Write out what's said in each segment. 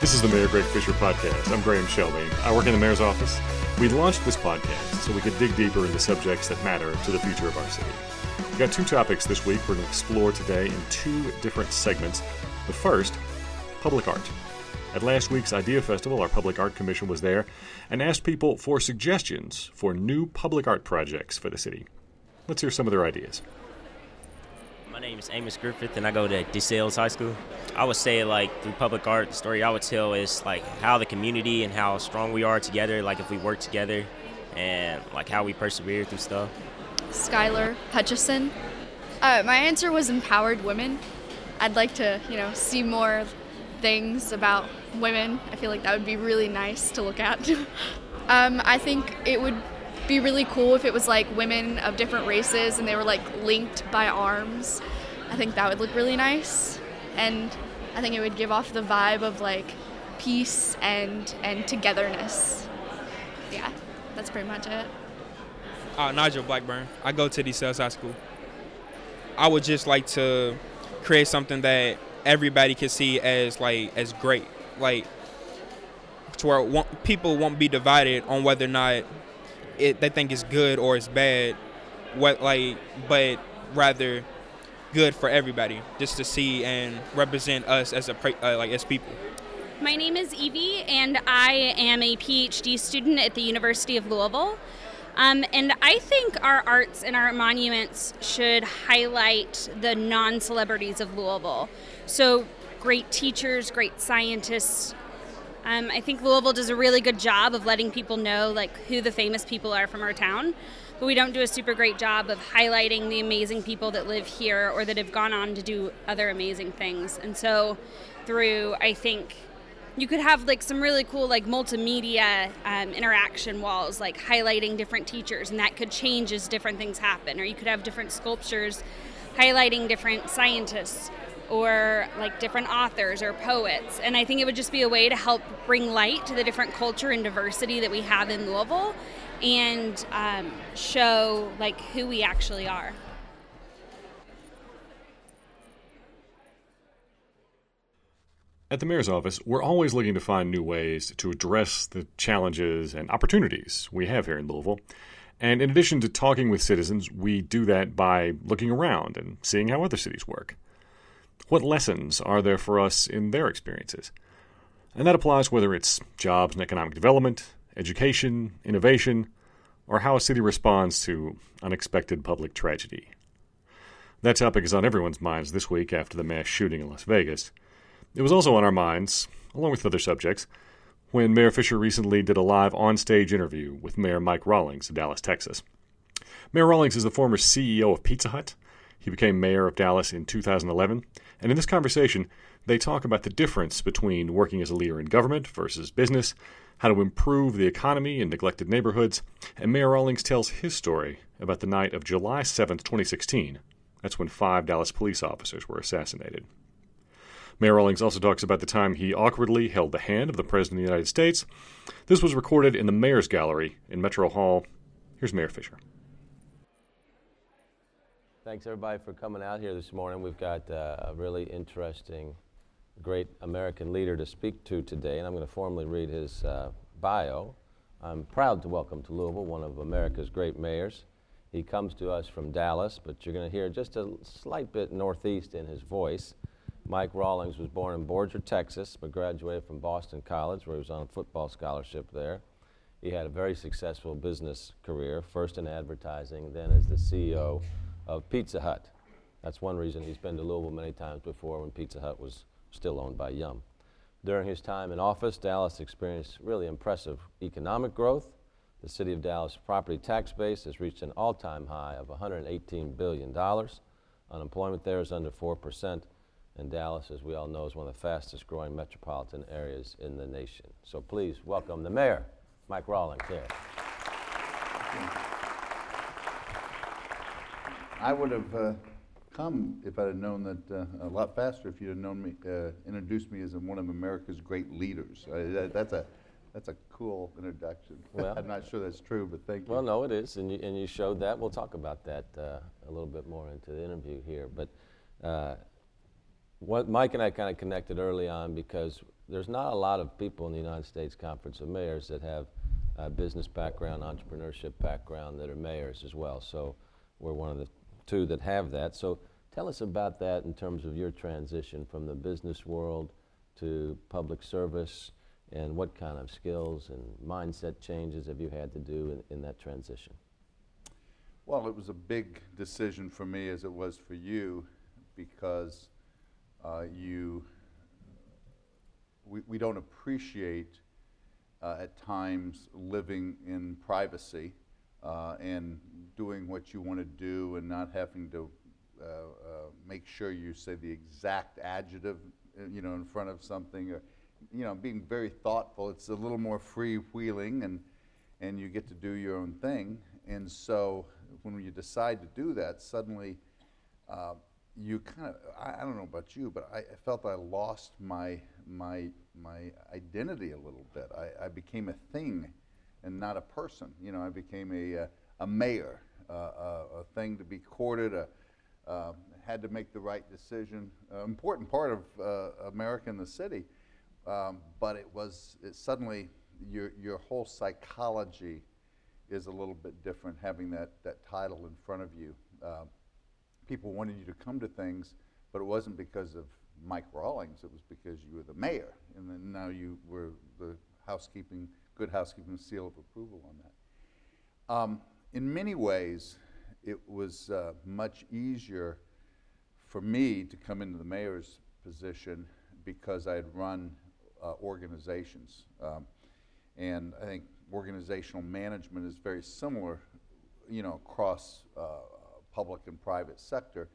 This is the Mayor Greg Fischer podcast. I'm Graham Shelby. I work in the mayor's office. We launched this podcast so we could dig deeper into subjects that matter to the future of our city. We've got two topics this week we're going to explore today in two different segments. The first, public art. At last week's Idea Festival, our Public Art Commission was there and asked people for suggestions for new public art projects for the city. Let's hear some of their ideas. My name is Amos Griffith, and I go to DeSales High School. I would say, like, through public art, the story I would tell is, like, how the community and how strong we are together, like, if we work together, and, like, how we persevere through stuff. Skylar Hutchison. Uh, my answer was empowered women. I'd like to, you know, see more things about women. I feel like that would be really nice to look at. um, I think it would be really cool if it was like women of different races and they were like linked by arms. I think that would look really nice. And I think it would give off the vibe of like peace and and togetherness. Yeah, that's pretty much it. Uh, Nigel Blackburn. I go to DeSales High School. I would just like to create something that everybody can see as like as great, like to where people won't be divided on whether or not it they think it's good or it's bad, what like, but rather good for everybody, just to see and represent us as a uh, like as people. My name is Evie, and I am a PhD student at the University of Louisville. Um, and I think our arts and our monuments should highlight the non celebrities of Louisville. So, great teachers, great scientists. Um, I think Louisville does a really good job of letting people know like who the famous people are from our town, but we don't do a super great job of highlighting the amazing people that live here or that have gone on to do other amazing things. And so, through I think you could have like some really cool like multimedia um, interaction walls like highlighting different teachers and that could change as different things happen. Or you could have different sculptures highlighting different scientists or like different authors or poets and i think it would just be a way to help bring light to the different culture and diversity that we have in louisville and um, show like who we actually are At the mayor's office, we're always looking to find new ways to address the challenges and opportunities we have here in Louisville. And in addition to talking with citizens, we do that by looking around and seeing how other cities work. What lessons are there for us in their experiences? And that applies whether it's jobs and economic development, education, innovation, or how a city responds to unexpected public tragedy. That topic is on everyone's minds this week after the mass shooting in Las Vegas. It was also on our minds, along with other subjects, when Mayor Fischer recently did a live on-stage interview with Mayor Mike Rawlings of Dallas, Texas. Mayor Rawlings is the former CEO of Pizza Hut. He became mayor of Dallas in 2011, and in this conversation, they talk about the difference between working as a leader in government versus business, how to improve the economy in neglected neighborhoods, and Mayor Rawlings tells his story about the night of July 7, 2016. That's when five Dallas police officers were assassinated. Mayor Rawlings also talks about the time he awkwardly held the hand of the President of the United States. This was recorded in the Mayor's Gallery in Metro Hall. Here's Mayor Fischer. Thanks, everybody, for coming out here this morning. We've got uh, a really interesting, great American leader to speak to today, and I'm going to formally read his uh, bio. I'm proud to welcome to Louisville one of America's great mayors. He comes to us from Dallas, but you're going to hear just a slight bit northeast in his voice. Mike Rawlings was born in Borger, Texas, but graduated from Boston College, where he was on a football scholarship there. He had a very successful business career, first in advertising, then as the CEO of Pizza Hut. That's one reason he's been to Louisville many times before when Pizza Hut was still owned by Yum. During his time in office, Dallas experienced really impressive economic growth. The city of Dallas property tax base has reached an all-time high of $118 billion. Unemployment there is under 4%, and Dallas, as we all know, is one of the fastest growing metropolitan areas in the nation. So please welcome the mayor, Mike Rawlings here. I would have uh, come if I'd have known that uh, a lot faster if you'd have known me, uh, introduced me as one of America's great leaders. That, that's a that's a cool introduction. Well, I'm not sure that's true, but thank you. Well, no, it is, and you, and you showed that. We'll talk about that uh, a little bit more into the interview here. But uh, what Mike and I kind of connected early on because there's not a lot of people in the United States Conference of Mayors that have a business background, entrepreneurship background that are mayors as well. So we're one of the two that have that. So tell us about that in terms of your transition from the business world to public service and what kind of skills and mindset changes have you had to do in, in that transition? Well, it was a big decision for me as it was for you because uh, you, we, we don't appreciate uh, at times living in privacy uh, and doing what you want to do and not having to uh, uh, make sure you say the exact adjective, uh, you know, in front of something, or you know, being very thoughtful. It's a little more freewheeling, and and you get to do your own thing. And so when you decide to do that, suddenly uh, you kind of I, I, don't know about you, but I, I, felt I lost my my my identity a little bit. I, I, became a thing and not a person. You know, I became a uh, a mayor, uh, a, a, thing to be courted, a, uh, had to make the right decision. Important part of uh, America and the city, um, but it was it suddenly your your whole psychology is a little bit different having that that title in front of you. Uh, people wanted you to come to things, but it wasn't because of Mike Rawlings. It was because you were the mayor, and then now you were the housekeeping, good housekeeping seal of approval on that. Um, in many ways, it was uh, much easier for me to come into the mayor's position because I had run uh, organizations. Um, and I think organizational management is very similar, you know, across uh, public and private sector.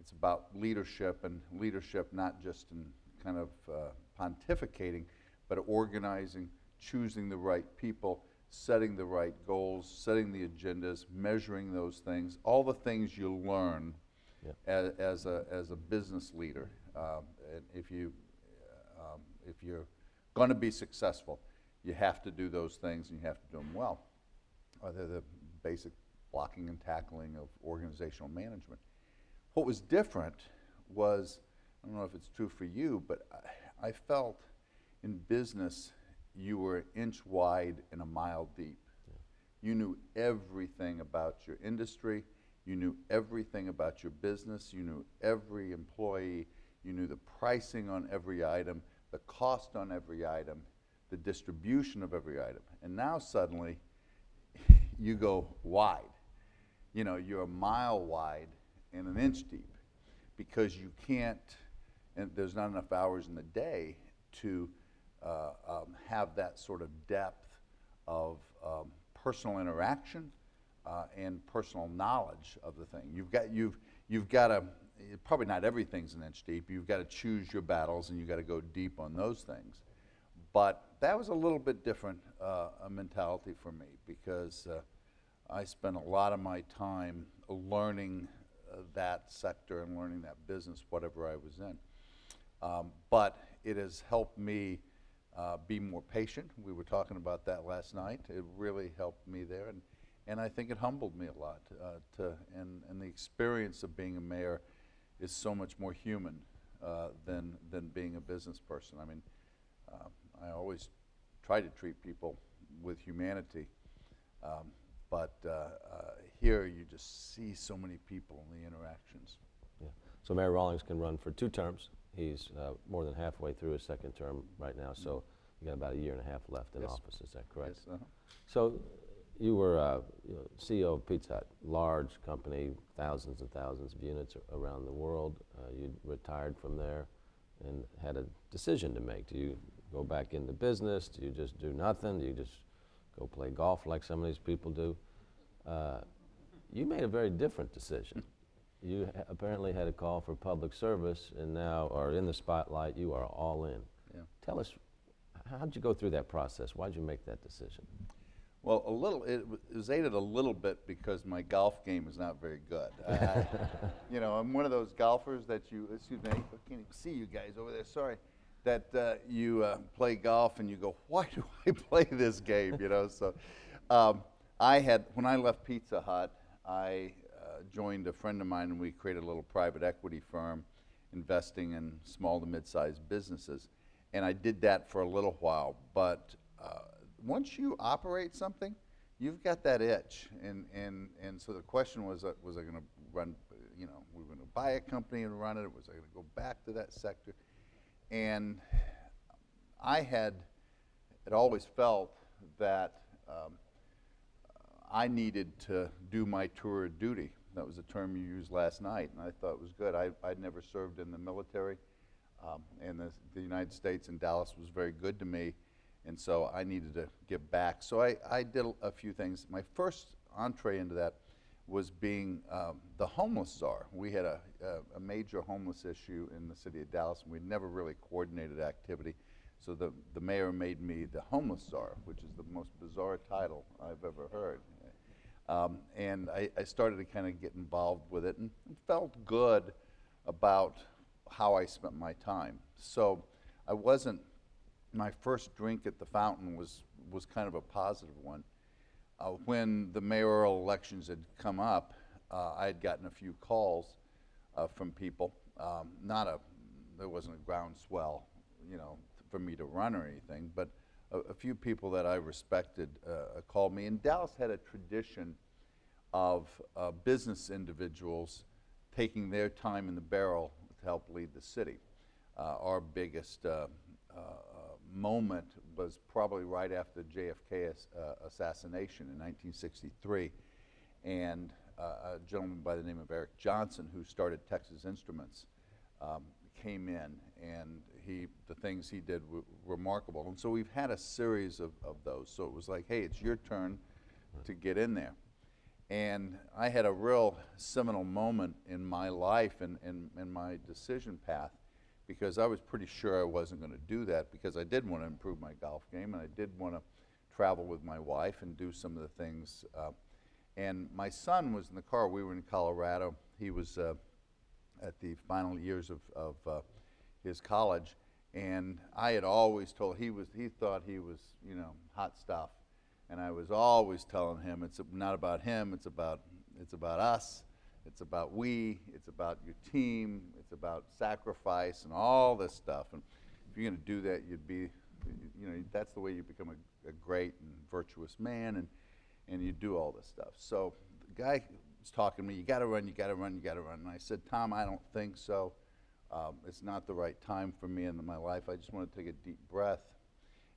It's about leadership and leadership not just in kind of uh, pontificating, but organizing, choosing the right people, setting the right goals, setting the agendas, measuring those things, all the things you learn yeah. as, as, a, as a business leader. Um, and if, you, um, if you're going to be successful, you have to do those things and you have to do them well. Uh, they're the basic blocking and tackling of organizational management. What was different was, I don't know if it's true for you, but I, I felt in business you were an inch wide and a mile deep. You knew everything about your industry. You knew everything about your business. You knew every employee. You knew the pricing on every item, the cost on every item, the distribution of every item. And now suddenly you go wide you know, you're a mile wide and an inch deep because you can't, and there's not enough hours in the day to uh, um, have that sort of depth of um, personal interaction uh, and personal knowledge of the thing. You've got, you've, you've got to, probably not everything's an inch deep. You've got to choose your battles and you've got to go deep on those things. But that was a little bit different uh, mentality for me because uh, I spent a lot of my time learning uh, that sector and learning that business, whatever I was in. Um, but it has helped me uh, be more patient. We were talking about that last night. It really helped me there, and, and I think it humbled me a lot. Uh, to, and, and the experience of being a mayor is so much more human uh, than, than being a business person. I mean, uh, I always try to treat people with humanity. Um, but uh, uh, here you just see so many people in the interactions. Yeah. So Mayor Rawlings can run for two terms. He's uh, more than halfway through his second term right now, so you got about a year and a half left in yes. office. Is that correct? Yes. Uh-huh. So you were uh, you know, CEO of Pizza Hut, large company, thousands and thousands of units around the world. Uh, you retired from there and had a decision to make. Do you go back into business? Do you just do nothing? Do you just go play golf like some of these people do. Uh, you made a very different decision. You ha- apparently had a call for public service, and now are in the spotlight. You are all in. Yeah. Tell us, how did you go through that process? Why did you make that decision? Well, a little. It, was aided a little bit because my golf game is not very good. I, you know, I'm one of those golfers that you. Excuse me, I can't even see you guys over there. Sorry that uh, you uh, play golf and you go, why do I play this game? You know, so um, I had when I left Pizza Hut, I joined a friend of mine and we created a little private equity firm investing in small to mid-sized businesses. and I did that for a little while. But uh, once you operate something, you've got that itch, and and and so the question was, uh, was I going to run? You know, we were going to buy a company and run it. Was I going to go back to that sector? And I had had always felt that um, I needed to do my tour of duty. That was a term you used last night, and I thought it was good. I, I'd never served in the military, um, and the, the United States and Dallas was very good to me, and so I needed to give back. So I, I did a few things. My first entree into that was being um, the homeless czar. We had a, a, a, major homeless issue in the city of Dallas, and we'd never really coordinated activity. So the, the mayor made me the homeless czar, which is the most bizarre title I've ever heard. Um, and I, I, started to kind of get involved with it and felt good about how I spent my time. So I wasn't, my first drink at the fountain was, was kind of a positive one. Uh, when the mayoral elections had come up, uh, I had gotten a few calls uh, from people. Um, not a, there wasn't a groundswell, you know, for me to run or anything, but a, a few people that I respected uh, called me. And Dallas had a tradition of uh, business individuals taking their time in the barrel to help lead the city. Uh, our biggest uh, uh, moment was probably right after the JFK uh, assassination in 1963. And a gentleman by the name of Erik Jonsson, who started Texas Instruments, um, came in and he the things he did were remarkable. And so we've had a series of, of those. So it was like, hey, it's your turn to get in there. And I had a real seminal moment in my life and in, in, in my decision path because I was pretty sure I wasn't going to do that because I did want to improve my golf game and I did want to travel with my wife and do some of the things. Uh, and my son was in the car. We were in Colorado. He was uh, at the final years of, of uh, his college, and I had always told he was he thought he was you know hot stuff, and I was always telling him it's not about him, it's about it's about us, it's about we, it's about your team, it's about sacrifice and all this stuff. And if you're going to do that, you'd be you know that's the way you become a, a great and virtuous man, and and you do all this stuff. So the guy was talking to me, you got to run, you got to run, you got to run. And I said, Tom, I don't think so. Um, it's not the right time for me in my life. I just want to take a deep breath.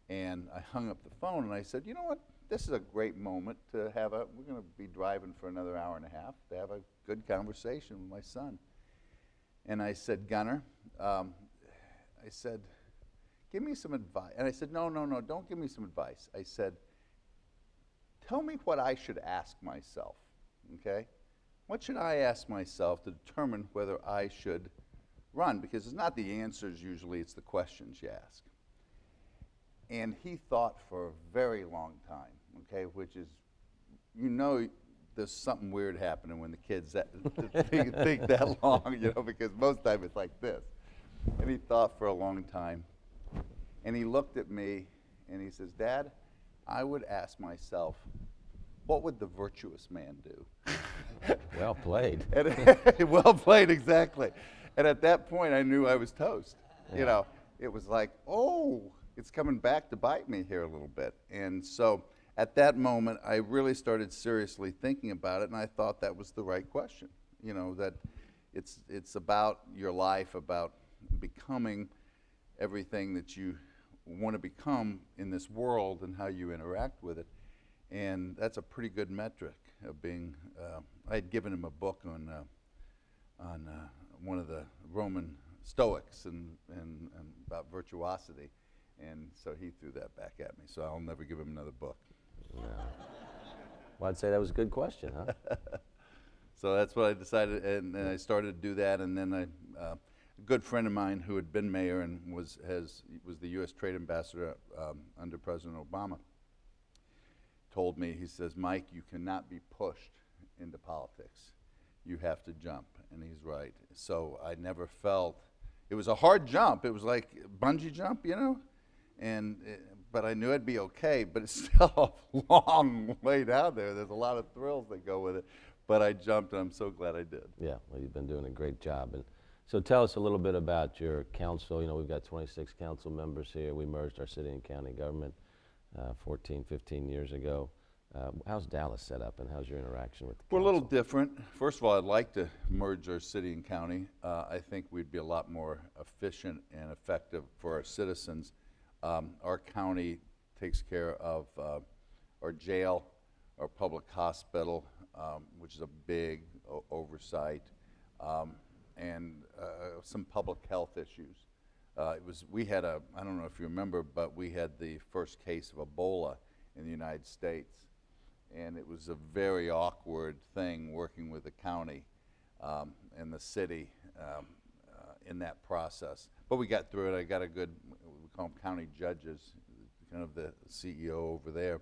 And I hung up the phone and I said, you know what? This is a great moment to have a, we're going to be driving for another hour and a half to have a good conversation with my son. And I said, Gunner, um, I said, give me some advice. And I said, no, no, no, don't give me some advice. I said, tell me what I should ask myself, okay? What should I ask myself to determine whether I should run because it's not the answers usually, it's the questions you ask. And he thought for a very long time, okay, which is, you know, there's something weird happening when the kids that, think, think that long, you know, because most time it's like this. And he thought for a long time. And he looked at me and he says, Dad, I would ask myself, what would the virtuous man do? well played. well played, exactly. And at that point, I knew I was toast. Yeah. You know, it was like, oh, it's coming back to bite me here a little bit. And so at that moment, I really started seriously thinking about it, and I thought that was the right question. You know, that it's, it's about your life, about becoming everything that you want to become in this world and how you interact with it. And that's a pretty good metric of being. Uh, I had given him a book on uh, on uh, one of the Roman Stoics and, and, and about virtuosity. And so he threw that back at me. So I'll never give him another book. Well, I'd say that was a good question, huh? so that's what I decided, and, and I started to do that. And then I, uh, a good friend of mine who had been mayor and was has was the U.S. Trade Ambassador um, under President Obama told me. He says, "Mike, you cannot be pushed into politics. You have to jump." And he's right. So I never felt it was a hard jump. It was like bungee jump, you know, and it, but I knew I'd be okay. But it's still a long way down there. There's a lot of thrills that go with it. But I jumped, and I'm so glad I did. Yeah, well, you've been doing a great job, and So tell us a little bit about your council. You know, we've got 26 council members here. We merged our city and county government uh, 14, 15 years ago. Uh, how's Dallas set up, and how's your interaction with the We're a little different. First of all, I'd like to merge our city and county. Uh, I think we'd be a lot more efficient and effective for our citizens. Um, our county takes care of uh, our jail, our public hospital, um, which is a big o- oversight, um, and uh, some public health issues. Uh, it was we had a I don't know if you remember, but we had the first case of Ebola in the United States and it was a very awkward thing working with the county um, and the city um, uh, in that process. But we got through it. I got a good, we call them county judges, kind of the CEO over there,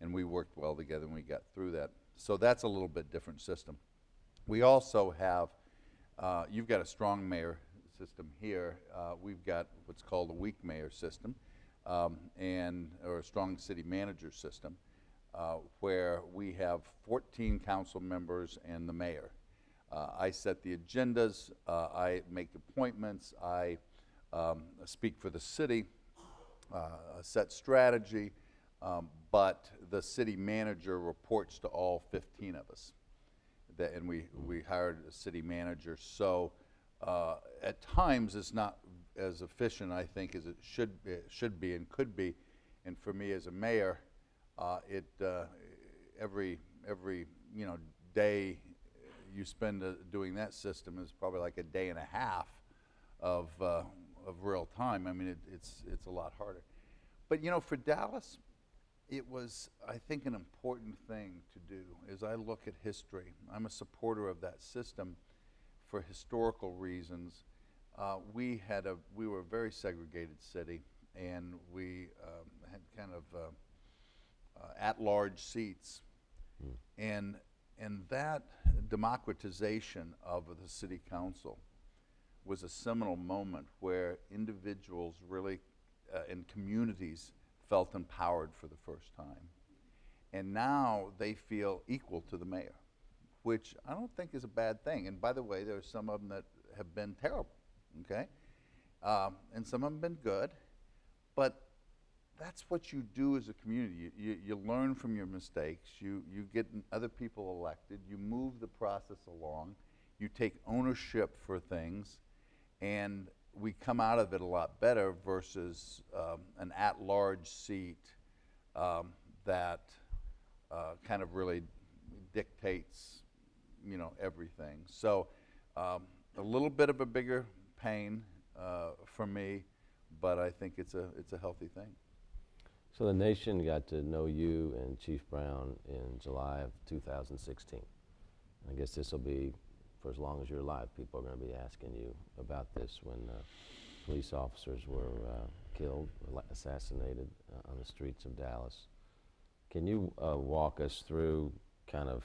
and we worked well together and we got through that. So that's a little bit different system. We also have, uh, you've got a strong mayor system here. Uh, we've got what's called a weak mayor system, um, and or a strong city manager system uh, where we have 14 council members and the mayor. Uh, I set the agendas, uh, I make appointments, I um, speak for the city, uh, set strategy, um, but the city manager reports to all 15 of us. That, and we, we hired a city manager, so uh, at times it's not as efficient, I think, as it should be, should be and could be. And for me as a mayor, uh, it uh, every every you know day you spend uh, doing that system is probably like a day and a half of uh, of real time. I mean, it, it's it's a lot harder. But you know, for Dallas, it was I think an important thing to do. As I look at history, I'm a supporter of that system for historical reasons. Uh, we had a we were a very segregated city, and we um, had kind of uh, uh, at-large seats, and and that democratization of the city council was a seminal moment where individuals really uh, and communities felt empowered for the first time, and now they feel equal to the mayor, which I don't think is a bad thing. And by the way, there are some of them that have been terrible, okay, um, and some of them have been good, but that's what you do as a community. You, you, you learn from your mistakes. You, you get other people elected. You move the process along. You take ownership for things, and we come out of it a lot better versus um, an at-large seat um, that uh, kind of really dictates, you know, everything. So um, a little bit of a bigger pain uh, for me, but I think it's a it's a healthy thing. So the nation got to know you and Chief Brown in July of 2016. I guess this will be for as long as you're alive. People are going to be asking you about this when uh, police officers were uh, killed, assassinated uh, on the streets of Dallas. Can you uh, walk us through kind of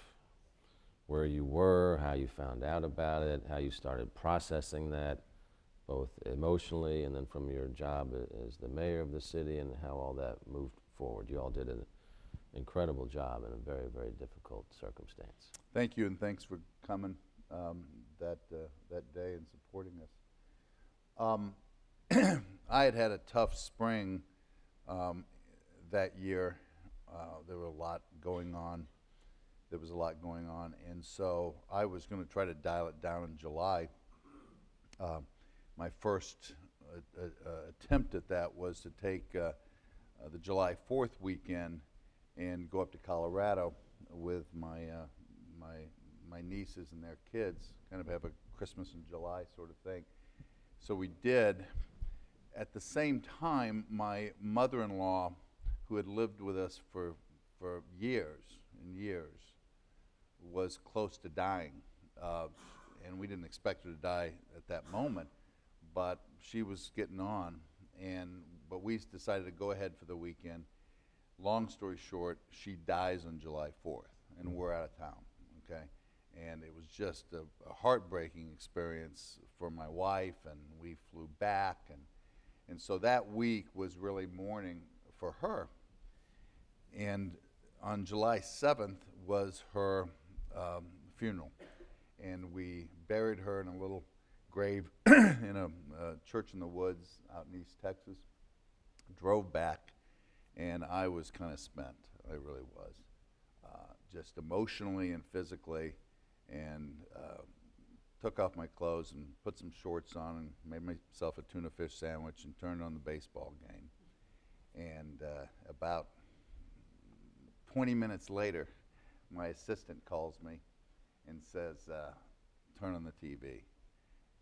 where you were, how you found out about it, how you started processing that, both emotionally and then from your job as the mayor of the city and how all that moved forward. You all did an incredible job in a very, very difficult circumstance. Thank you, and thanks for coming um, that uh, that day and supporting us. Um, I had had a tough spring um, that year. Uh, there were a lot going on. There was a lot going on, and so I was going to try to dial it down in July. Uh, my first uh, uh, uh, attempt at that was to take uh, the July 4th weekend and go up to Colorado with my my my nieces and their kids, kind of have a Christmas in July sort of thing. So we did. At the same time, my mother-in-law, who had lived with us for for years and years, was close to dying, uh, and we didn't expect her to die at that moment, but she was getting on, and but we decided to go ahead for the weekend. Long story short, she dies on July 4th, and we're out of town. Okay, and it was just a, a heartbreaking experience for my wife, and we flew back, and and so that week was really mourning for her. And on July 7th was her um, funeral. And we buried her in a little grave in a uh, church in the woods out in East Texas. Drove back, and I was kind of spent. I really was, uh, just emotionally and physically, and uh, took off my clothes and put some shorts on and made myself a tuna fish sandwich and turned on the baseball game. And uh, about 20 minutes later, my assistant calls me and says, uh, "Turn on the TV."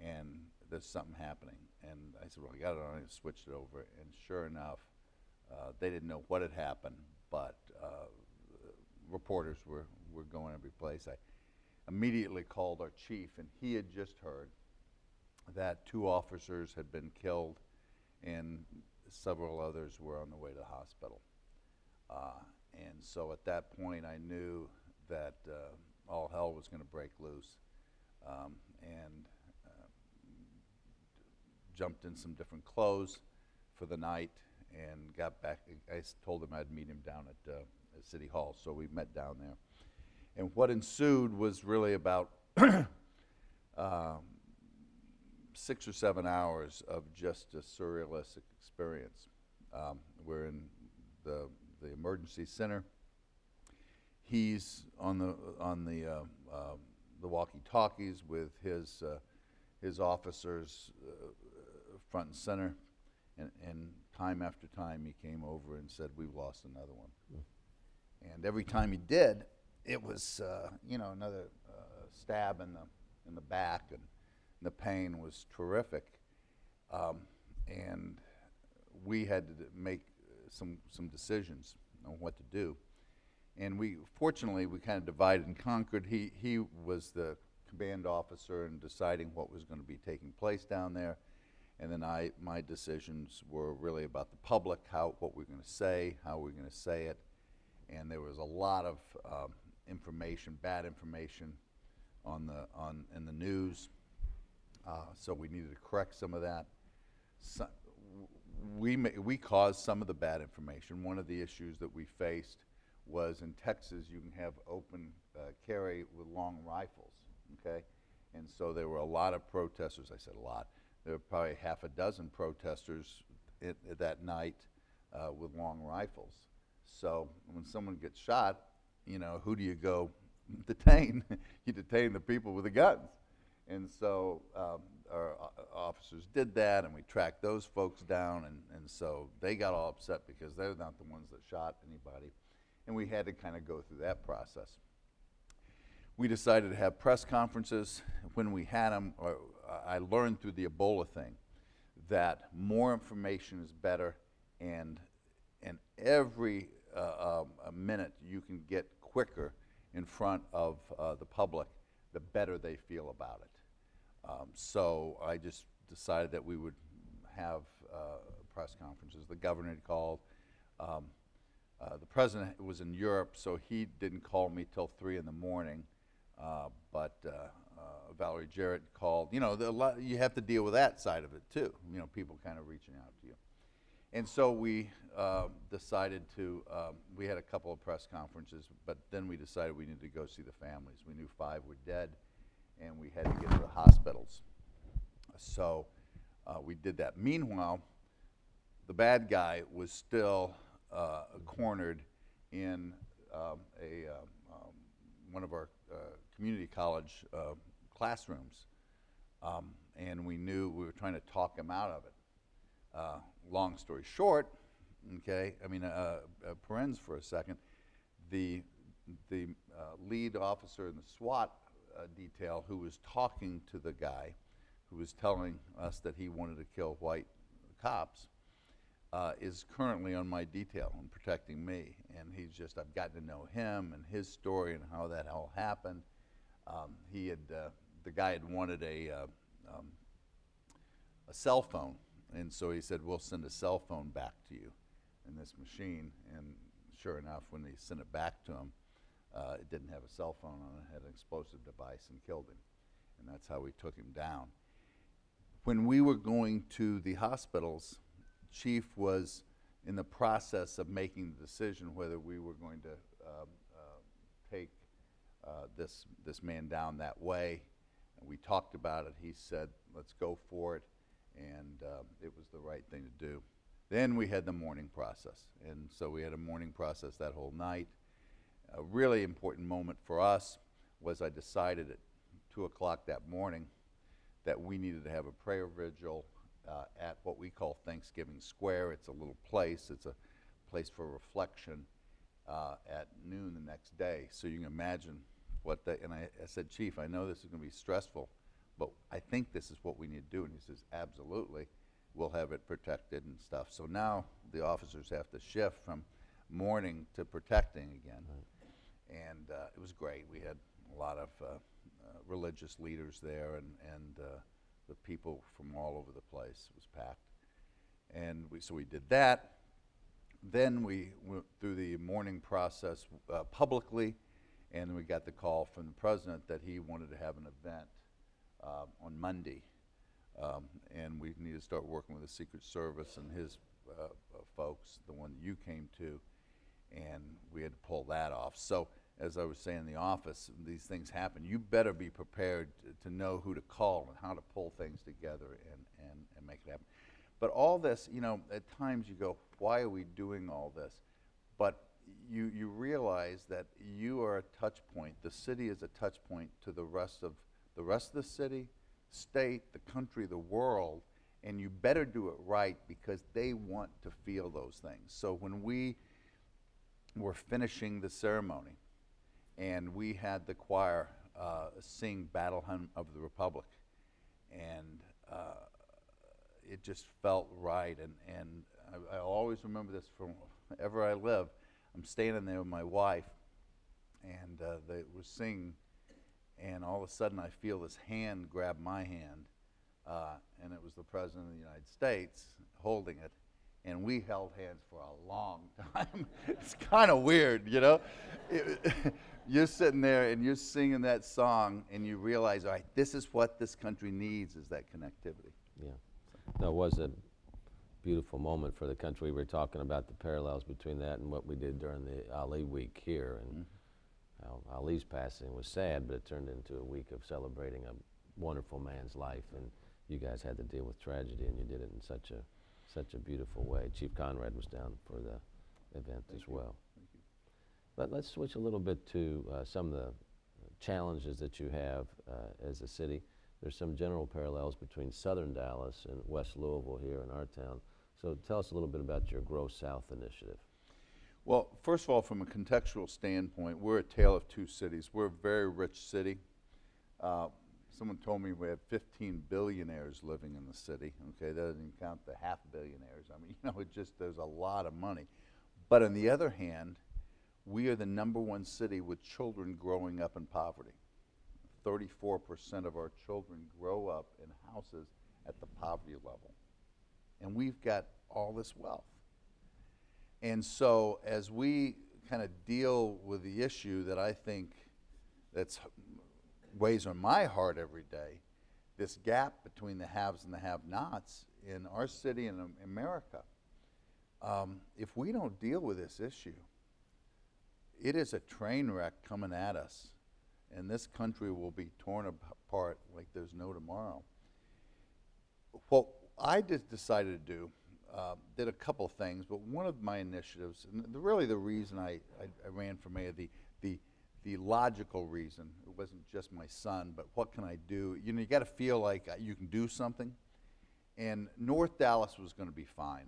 And there's something happening. And I said, well, I got it on, I switched it over, and sure enough, uh, they didn't know what had happened, but uh, reporters were, were going every place. I immediately called our chief, and he had just heard that two officers had been killed, and several others were on the way to the hospital. Uh, and so at that point, I knew that uh, all hell was going to break loose. Um, and jumped in some different clothes for the night and got back. I told him I'd meet him down at, uh, at City Hall, so we met down there. And what ensued was really about um, six or seven hours of just a surrealistic experience. Um, we're in the, the emergency center. He's on the on the uh, um the walkie-talkies with his uh, his officers uh, front and center. And, and time after time, he came over and said, "We've lost another one." And every time he did, it was uh, you know another uh, stab in the in the back, and the pain was terrific. Um, and we had to make some some decisions on what to do. And we fortunately we kind of divided and conquered. He he was the command officer in deciding what was going to be taking place down there. And then I, my decisions were really about the public, how, what we're going to say, how we're going to say it. And there was a lot of um, information, bad information on the, on, in the news. Uh, so we needed to correct some of that. So, we, we caused some of the bad information. One of the issues that we faced was in Texas, you can have open uh, carry with long rifles, okay? And so there were a lot of protesters, I said a lot, there were probably half a dozen protesters that night uh, with long rifles. So when someone gets shot, you know, who do you go detain? you detain the people with the guns. And so um, our officers did that, and we tracked those folks down, and, and so they got all upset because they're not the ones that shot anybody. And we had to kind of go through that process. We decided to have press conferences. When we had them, or I learned through the Ebola thing that more information is better, and and every uh, um, minute you can get quicker in front of uh, the public, the better they feel about it. Um, so I just decided that we would have uh, press conferences. The governor had called. Um, uh, the president was in Europe, so he didn't call me till three in the morning. Uh, but uh, Valerie Jarrett called. You know, the, lot, you have to deal with that side of it too. You know, people kind of reaching out to you. And so we uh, decided to, um, we had a couple of press conferences, but then we decided we needed to go see the families. We knew five were dead, and we had to get to the hospitals. So uh, we did that. Meanwhile, the bad guy was still uh, cornered in um, a, um, um one of our uh, community college uh, classrooms. Um, and we knew we were trying to talk him out of it. Uh, long story short, okay, I mean, uh, uh, parens for a second, the, the uh, lead officer in the SWAT uh, detail who was talking to the guy who was telling us that he wanted to kill white cops uh, is currently on my detail and protecting me. And he's just, I've gotten to know him and his story and how that all happened. Um, he had, the guy had wanted a, uh, um, a cell phone, and so he said, "We'll send a cell phone back to you in this machine." And sure enough, when they sent it back to him, uh, it didn't have a cell phone on it; had an explosive device and killed him. And that's how we took him down. When we were going to the hospitals, Chief was in the process of making the decision whether we were going to um, uh, take uh, this, this man down that way and we talked about it. He said, let's go for it, and um, it was the right thing to do. Then we had the morning process, and so we had a morning process that whole night. A really important moment for us was I decided at 2 o'clock that morning that we needed to have a prayer vigil uh, at what we call Thanksgiving Square. It's a little place, it's a place for reflection uh, at noon the next day. So you can imagine what the, and I, I said, Chief, I know this is going to be stressful, but I think this is what we need to do. And he says, Absolutely. We'll have it protected and stuff. So now the officers have to shift from mourning to protecting again. And uh, it was great. We had a lot of uh, uh, religious leaders there, and, and uh, the people from all over the place. It was packed. And we, so we did that. Then we went through the mourning process uh, publicly, and we got the call from the president that he wanted to have an event uh, on Monday. Um, and we need to start working with the Secret Service and his uh, uh, folks, the one that you came to, and we had to pull that off. So, as I was saying in the office, these things happen. You better be prepared to, to know who to call and how to pull things together and, and, and make it happen. But all this, you know, at times you go, why are we doing all this? But you, you realize that you are a touch point. The city is a touch point to the rest of the rest of the city, state, the country, the world, and you better do it right because they want to feel those things. So when we were finishing the ceremony and we had the choir uh, sing Battle Hymn of the Republic, and uh, it just felt right. And, and I, I always remember this from ever I live. I'm standing there with my wife, and uh, they were singing, and all of a sudden I feel this hand grab my hand, uh, and it was the President of the United States holding it, and we held hands for a long time. it's kind of weird, you know? It, you're sitting there and you're singing that song, and you realize, all right, this is what this country needs is that connectivity. Yeah. No, was a beautiful moment for the country. We were talking about the parallels between that and what we did during the Ali week here. And how Ali's passing was sad, but it turned into a week of celebrating a wonderful man's life. And you guys had to deal with tragedy, and you did it in such a, such a beautiful way. Chief Conrad was down for the event as well. But let's switch a little bit to uh, some of the challenges that you have uh, as a city. There's some general parallels between southern Dallas and West Louisville here in our town. So tell us a little bit about your Grow South initiative. Well, first of all, from a contextual standpoint, we're a tale of two cities. We're a very rich city. Uh, someone told me we have 15 billionaires living in the city. Okay, that doesn't count the half billionaires. I mean, you know, it just there's a lot of money. But on the other hand, we are the number one city with children growing up in poverty. 34% of our children grow up in houses at the poverty level. And we've got all this wealth. And so, as we kind of deal with the issue that I think that's weighs on my heart every day, this gap between the haves and the have-nots in our city and in America, um, if we don't deal with this issue, it is a train wreck coming at us, and this country will be torn apart like there's no tomorrow. What I just decided to do, uh, did a couple things, but one of my initiatives, and the, really the reason I, I, I ran for mayor, the, the, the logical reason, it wasn't just my son, but what can I do? You know, you got to feel like uh, you can do something. And North Dallas was going to be fine.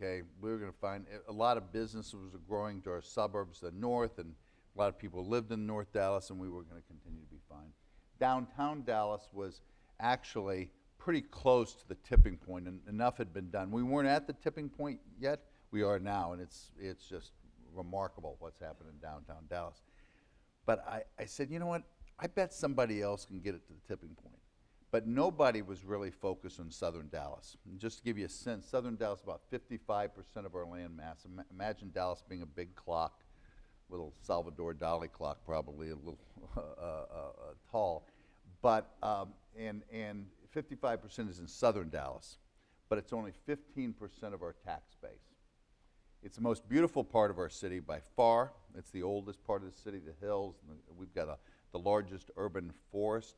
Okay, we were going to find a lot of businesses were growing to our suburbs, the north, and a lot of people lived in North Dallas, and we were going to continue to be fine. Downtown Dallas was actually pretty close to the tipping point, and enough had been done. We weren't at the tipping point yet. We are now, and it's it's just remarkable what's happened in downtown Dallas. But I, I said, you know what? I bet somebody else can get it to the tipping point. But nobody was really focused on southern Dallas. And just to give you a sense, southern Dallas about 55% of our land mass. Ima- Imagine Dallas being a big clock, little Salvador Dali clock, probably a little uh, uh, uh, tall. But um, and and 55% is in southern Dallas, but it's only 15% of our tax base. It's the most beautiful part of our city by far. It's the oldest part of the city, the hills. the- We've got a, the largest urban forest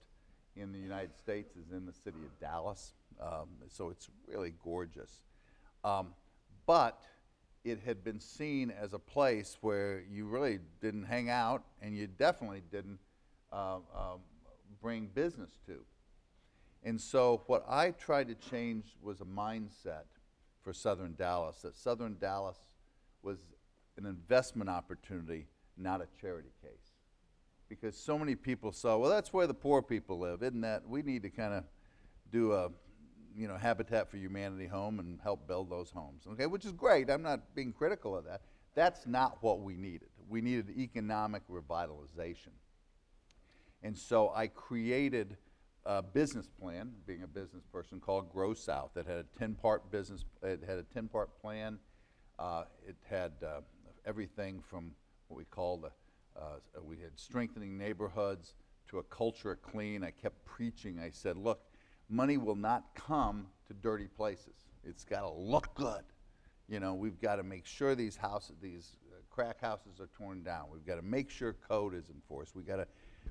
in the United States is in the city of Dallas. Um, so it's really gorgeous. Um, but it had been seen as a place where you really didn't hang out and you definitely didn't uh, um, bring business to. And so what I tried to change was a mindset for Southern Dallas, that Southern Dallas was an investment opportunity, not a charity case. Because so many people saw, well, that's where the poor people live, isn't that? We need to kind of do a, you know, Habitat for Humanity home and help build those homes. Okay, which is great. I'm not being critical of that. That's not what we needed. We needed economic revitalization. And so I created a business plan, being a business person, called Grow South. That had a 10-part business. It had a 10-part plan. Uh, it had uh, everything from what we called a, uh, we had strengthening neighborhoods to a culture of clean. I kept preaching. I said, look, money will not come to dirty places. It's got to look good. You know, we've got to make sure these houses, these uh, crack houses are torn down. We've got to make sure code is enforced. We've got to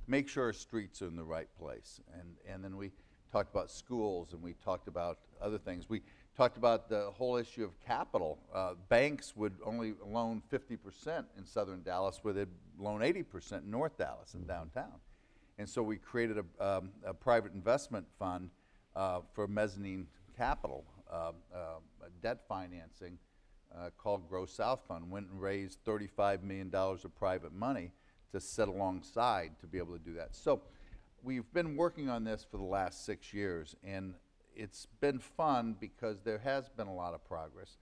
make sure our streets are in the right place. And, and then we talked about schools and we talked about other things. We talked about the whole issue of capital. Uh, banks would only loan 50% in southern Dallas, where they'd loan 80% in North Dallas and downtown. And so we created a, um, a private investment fund uh, for mezzanine capital, uh, debt financing uh, called Grow South Fund. Went and raised $35 million of private money to sit alongside to be able to do that. So we've been working on this for the last six years, and it's been fun because there has been a lot of progress.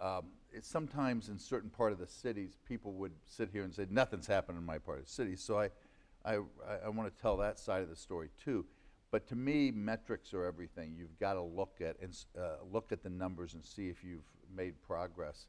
Um, sometimes in certain part of the cities, people would sit here and say, nothing's happened in my part of the city. So I, I, I want to tell that side of the story too. But to me, metrics are everything. You've got to look at and uh, look at the numbers and see if you've made progress.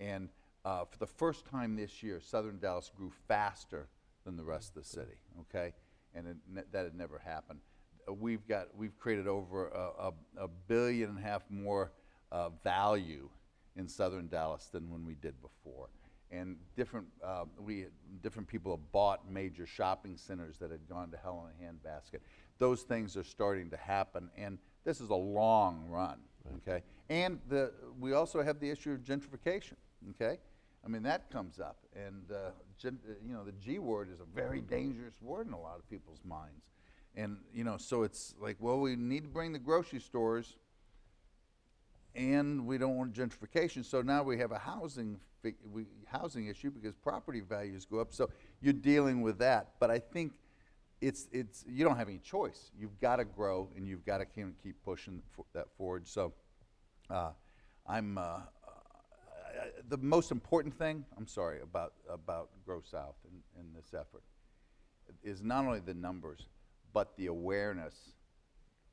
And uh, for the first time this year, Southern Dallas grew faster than the rest of the city. Okay, and it, that had never happened. Uh, we've got we've created over a, a, a billion and a half more uh, value in Southern Dallas than when we did before. And different uh, we different people have bought major shopping centers that had gone to hell in a handbasket. Those things are starting to happen, and this is a long run. Okay, and the we also have the issue of gentrification. Okay I mean, that comes up. And, uh, uh, you know, the G word is a very dangerous word in a lot of people's minds. And, you know, so it's like, well, we need to bring the grocery stores and we don't want gentrification. So now we have a housing, we, housing issue because property values go up. So you're dealing with that. But I think it's, it's, you don't have any choice. You've got to grow and you've got to keep pushing that forward. So uh, I'm, uh, the most important thing, I'm sorry, about, about Grow South in, in this effort is not only the numbers, but the awareness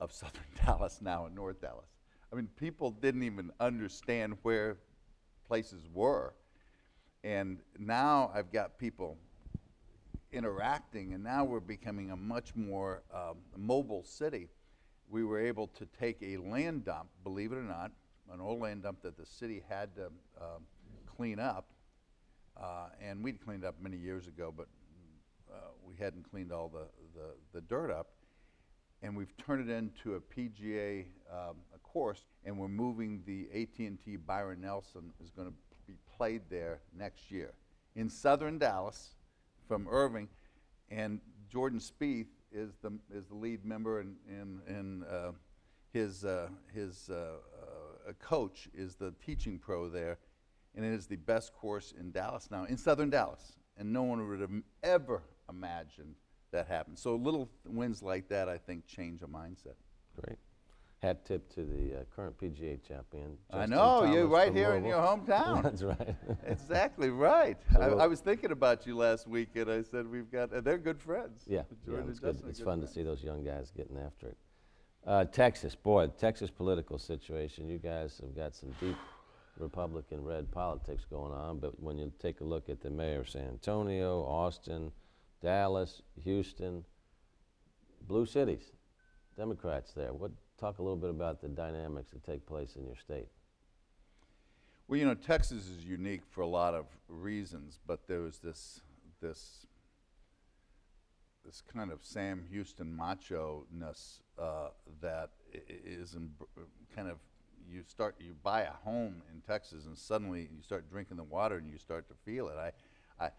of Southern Dallas now and North Dallas. I mean, people didn't even understand where places were. And now I've got people interacting, and now we're becoming a much more um, mobile city. We were able to take a land dump, believe it or not, an old land dump that the city had to um, clean up. Uh, and we'd cleaned up many years ago, but uh, we hadn't cleaned all the, the, the, dirt up. And we've turned it into a PGA um, a course, and we're moving the AT&T Byron Nelson is going to be played there next year in southern Dallas from Irving, and Jordan Spieth is the is the lead member, and and, and uh, his uh, his uh, uh, coach is the teaching pro there, and it is the best course in Dallas now, in southern Dallas. And no one would have ever imagined that happened. So little wins like that, I think, change a mindset. Great. Hat tip to the uh, current PGA champion. Justin I know, Thomas you're right here Louisville. in your hometown. That's right. exactly right. I, I, was thinking about you last week, and I said, we've got, uh, they're good friends. Yeah, yeah it's, good. it's good fun friends. to see those young guys getting after it. Uh, Texas, boy, Texas political situation. You guys have got some deep Republican red politics going on, but when you take a look at the mayor of San Antonio, Austin, Dallas, Houston, blue cities, Democrats there. What talk a little bit about the dynamics that take place in your state? Well, you know, Texas is unique for a lot of reasons, but there was this this this kind of Sam Houston macho ness uh, that is in, kind of you start you buy a home in Texas and suddenly you start drinking the water and you start to feel it. I, I,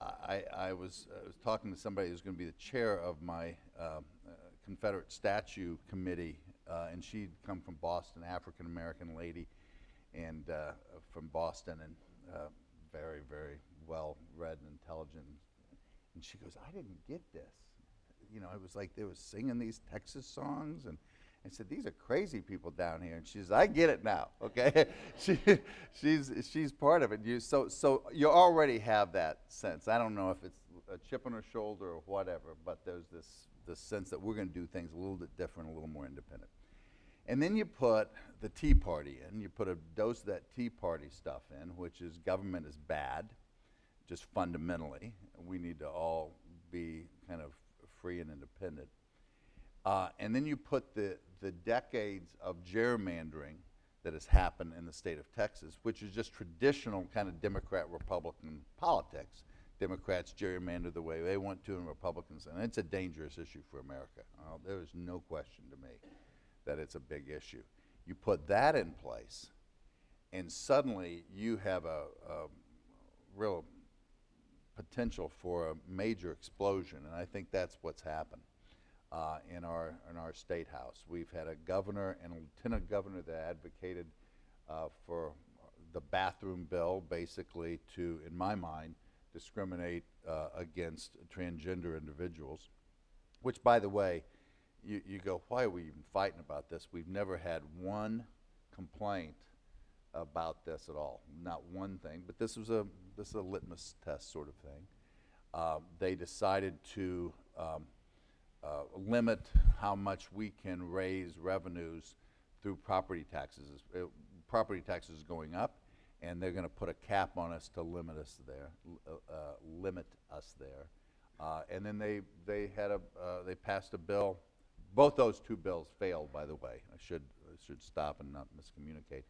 I, I was I was talking to somebody who's going to be the chair of my um, uh, Confederate statue committee, uh, and she'd come from Boston, African American lady, and uh, from Boston, and uh, very very well read and intelligent. And she goes, I didn't get this. You know, it was like they were singing these Texas songs, and I said, these are crazy people down here. And she says, I get it now. Okay, she, she's she's part of it. You so so you already have that sense. I don't know if it's a chip on her shoulder or whatever, but there's this this sense that we're going to do things a little bit different, a little more independent. And then you put the Tea Party in. You put a dose of that Tea Party stuff in, which is government is bad, just fundamentally. We need to all be kind of free and independent. Uh, and then you put the, the decades of gerrymandering that has happened in the state of Texas, which is just traditional kind of Democrat Republican politics. Democrats gerrymander the way they want to, and Republicans, and it's a dangerous issue for America. Uh, there is no question to me that it's a big issue. You put that in place, and suddenly you have a, a real potential for a major explosion, and I think that's what's happened uh, in our in our state house. We've had a governor and a lieutenant governor that advocated uh, for the bathroom bill, basically to, in my mind, discriminate uh, against transgender individuals. Which, by the way, you, you go, why are we even fighting about this? We've never had one complaint about this at all, not one thing. But this was a this is a litmus test sort of thing. Um, they decided to um, uh, limit how much we can raise revenues through property taxes. Property taxes is going up, and they're going to put a cap on us to limit us there, uh, uh, limit us there. Uh, and then they they had a uh, they passed a bill. Both those two bills failed, by the way. I should I should stop and not miscommunicate.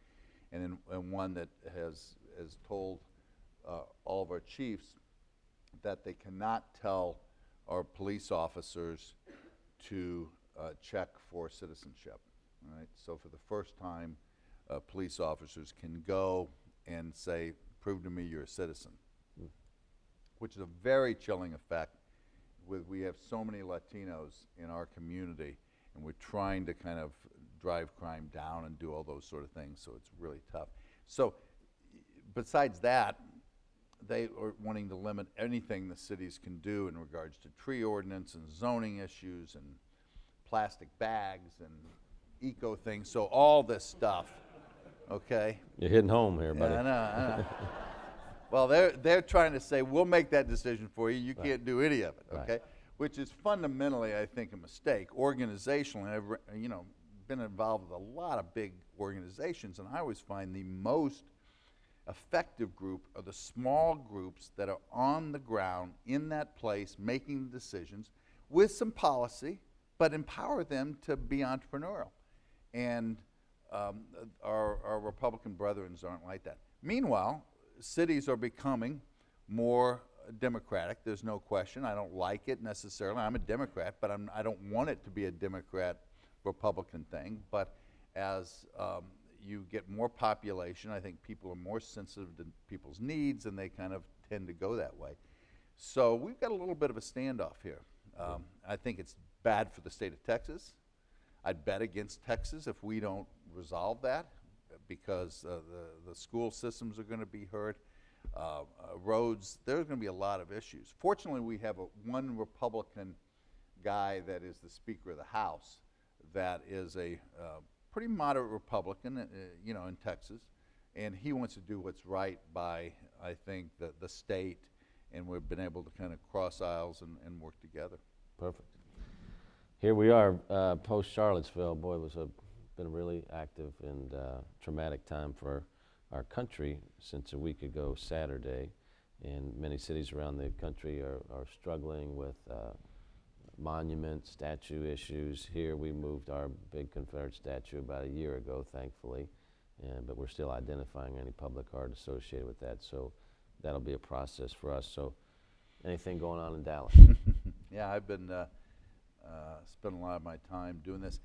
And then and one that has has told all of our chiefs that they cannot tell our police officers to uh, check for citizenship. Right. So for the first time, uh, police officers can go and say, "Prove to me you're a citizen," which is a very chilling effect. With we have so many Latinos in our community, and we're trying to kind of drive crime down and do all those sort of things. So it's really tough. So besides that, they are wanting to limit anything the cities can do in regards to tree ordinance and zoning issues and plastic bags and eco things. So all this stuff, okay? You're hitting home here, buddy. Yeah, I know, I know. well, they're they're trying to say we'll make that decision for you. You can't do any of it, Right. okay? Which is fundamentally, I think, a mistake. Organizationally, I've you know been involved with a lot of big organizations, and I always find the most effective group are the small groups that are on the ground in that place making decisions with some policy, but empower them to be entrepreneurial. And um, our, our Republican brethren aren't like that. Meanwhile, cities are becoming more democratic. There's no question. I don't like it necessarily. I'm a Democrat, but I'm, I don't want it to be a Democrat Republican thing. But as um, you get more population, I think people are more sensitive to people's needs, and they kind of tend to go that way. So we've got a little bit of a standoff here. Um, I think it's bad for the state of Texas. I'd bet against Texas if we don't resolve that because uh, the, the school systems are going to be hurt. Uh, uh, roads, there's going to be a lot of issues. Fortunately, we have a, one Republican guy that is the Speaker of the House that is a uh, pretty moderate Republican, uh, you know, in Texas, and he wants to do what's right by, I think, the, the state, and we've been able to kind of cross aisles and, and work together. Perfect. Here we are, uh, post Charlottesville. Boy, it was a been a really active and uh, traumatic time for our country since a week ago Saturday, and many cities around the country are, are struggling with uh, monument statue issues. Here we moved our big Confederate statue about a year ago, thankfully, and, but we're still identifying any public art associated with that. So that'll be a process for us. So anything going on in Dallas? Yeah, I've been uh, uh, spending a lot of my time doing this.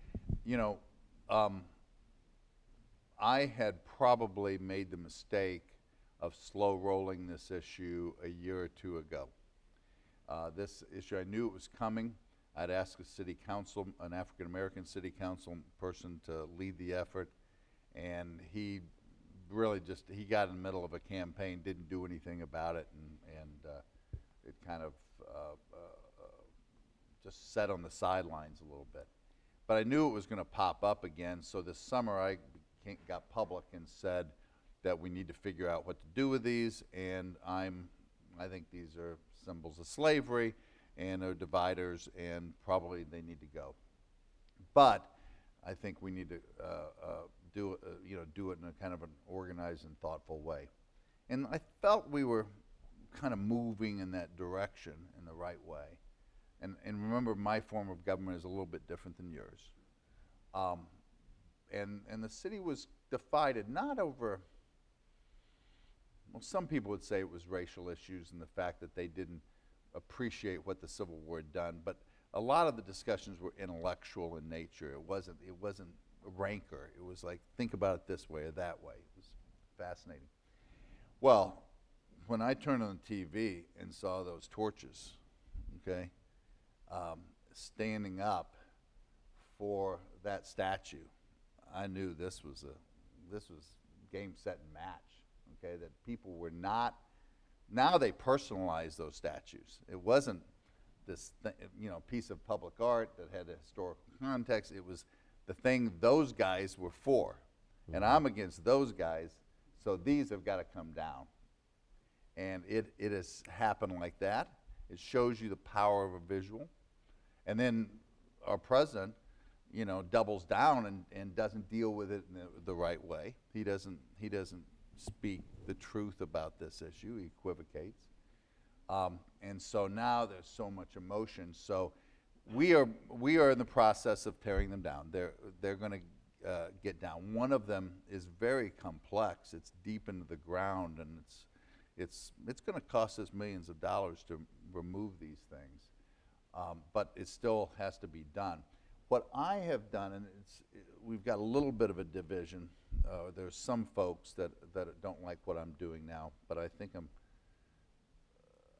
You know, um, I had probably made the mistake of slow rolling this issue a year or two ago. Uh, this issue, I knew it was coming. I'd asked a city council, an African American city council person to lead the effort, and he really just he got in the middle of a campaign, didn't do anything about it, and and uh, it kind of uh, uh, just sat on the sidelines a little bit. But I knew it was going to pop up again, so this summer I got public and said that we need to figure out what to do with these, and I'm I think these are symbols of slavery and are dividers, and probably they need to go. But I think we need to uh, uh, do uh, you know do it in a kind of an organized and thoughtful way. And I felt we were kind of moving in that direction in the right way. And, and remember, my form of government is a little bit different than yours. Um, and, and the city was divided not over, well, some people would say it was racial issues and the fact that they didn't appreciate what the Civil War had done, but a lot of the discussions were intellectual in nature. It wasn't, it wasn't rancor. It was like, think about it this way or that way. It was fascinating. Well, when I turned on the TV and saw those torches, okay, um, standing up for that statue, I knew this was a this was game set and match. Okay, that people were not now they personalize those statues. It wasn't this th- you know piece of public art that had a historical context. It was the thing those guys were for, mm-hmm. and I'm against those guys. So these have got to come down, and it it has happened like that. It shows you the power of a visual. And then our president, you know, doubles down and, and doesn't deal with it in the, the right way. He doesn't, he doesn't speak the truth about this issue. He equivocates. Um, and so now there's so much emotion. So we are, we are in the process of tearing them down. They're, they're going to uh, get down. One of them is very complex. It's deep into the ground, and it's, it's, it's going to cost us millions of dollars to remove these things um, but it still has to be done. What I have done, and it's, we've got a little bit of a division. Uh, there's some folks that, that don't like what I'm doing now, but I think I'm,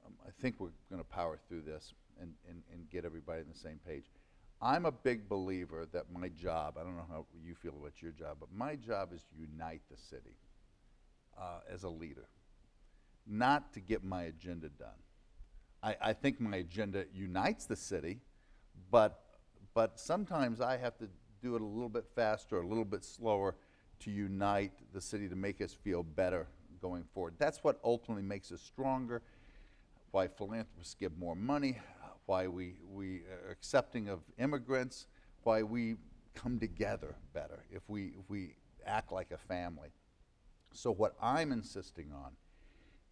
um, I think we're going to power through this and, and, and get everybody on the same page. I'm a big believer that my job, I don't know how you feel about your job, but my job is to unite the city uh, as a leader, not to get my agenda done. I, I think my agenda unites the city, but, but sometimes I have to do it a little bit faster, a little bit slower to unite the city to make us feel better going forward. That's what ultimately makes us stronger, why philanthropists give more money, why we, we are accepting of immigrants, why we come together better if we, if we act like a family. So, what I'm insisting on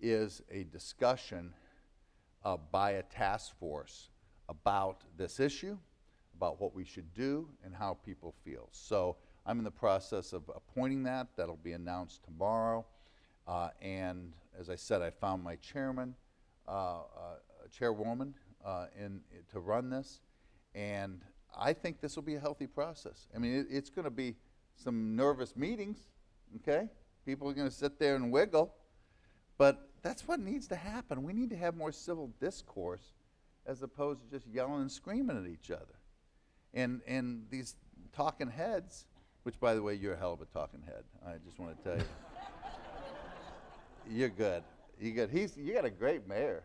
is a discussion uh, by a task force about this issue, about what we should do, and how people feel. So I'm in the process of appointing that. That'll be announced tomorrow. Uh, and as I said, I found my chairman, uh, uh chairwoman, uh, in, to run this. And I think this will be a healthy process. I mean, it, it's going to be some nervous meetings, okay? People are going to sit there and wiggle. But that's what needs to happen. We need to have more civil discourse as opposed to just yelling and screaming at each other. And, and these talking heads, which, by the way, you're a hell of a talking head. I just want to tell you. you're good. You good. He's you got a great mayor.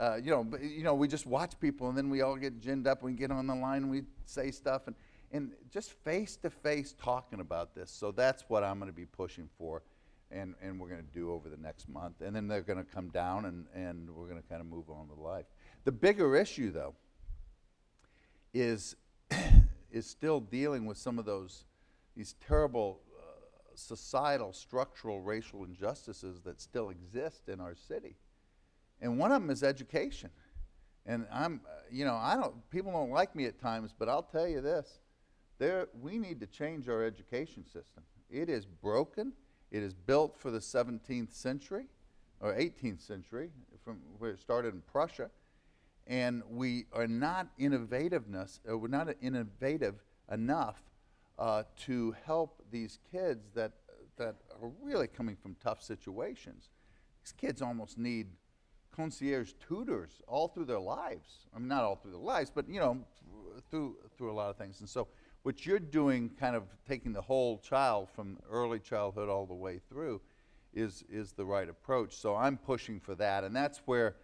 Uh, you know, you know, we just watch people, and then we all get ginned up. We get on the line, and we say stuff, and and just face to face talking about this. So that's what I'm going to be pushing for and, and we're going to do over the next month. And then they're going to come down and, and we're going to kind of move on with life. The bigger issue, though, is, is still dealing with some of those, these terrible uh, societal, structural, racial injustices that still exist in our city. And one of them is education. And I'm, uh, you know, I don't, people don't like me at times, but I'll tell you this. There, we need to change our education system. It is broken it is built for the 17th century or 18th century, from where it started in Prussia, and we are not innovativeness, or we're not innovative enough uh, to help these kids that that are really coming from tough situations. These kids almost need concierge tutors all through their lives. I mean, not all through their lives, but you know, through through a lot of things. And so, what you're doing, kind of taking the whole child from early childhood all the way through, is is the right approach. So I'm pushing for that, and that's where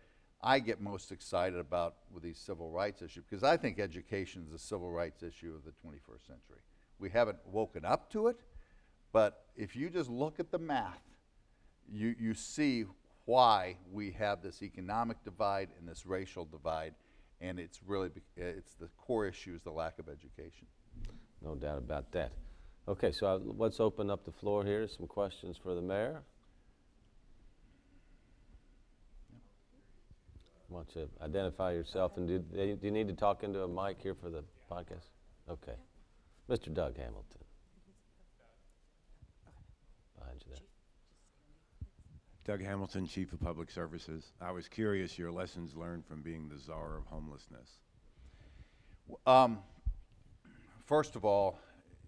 I get most excited about with these civil rights issues because I think education is a civil rights issue of the 21st century. We haven't woken up to it, but if you just look at the math, you, you see why we have this economic divide and this racial divide, and it's really it's the core issue is the lack of education. No doubt about that. Okay, so uh, let's open up the floor here. Some questions for the mayor. Want to identify yourself, and do, do you need to talk into a mic here for the podcast? Okay. Mr. Doug Hamilton. Behind you there. Doug Hamilton, Chief of Public Services. I was curious your lessons learned from being the czar of homelessness. Um, first of all,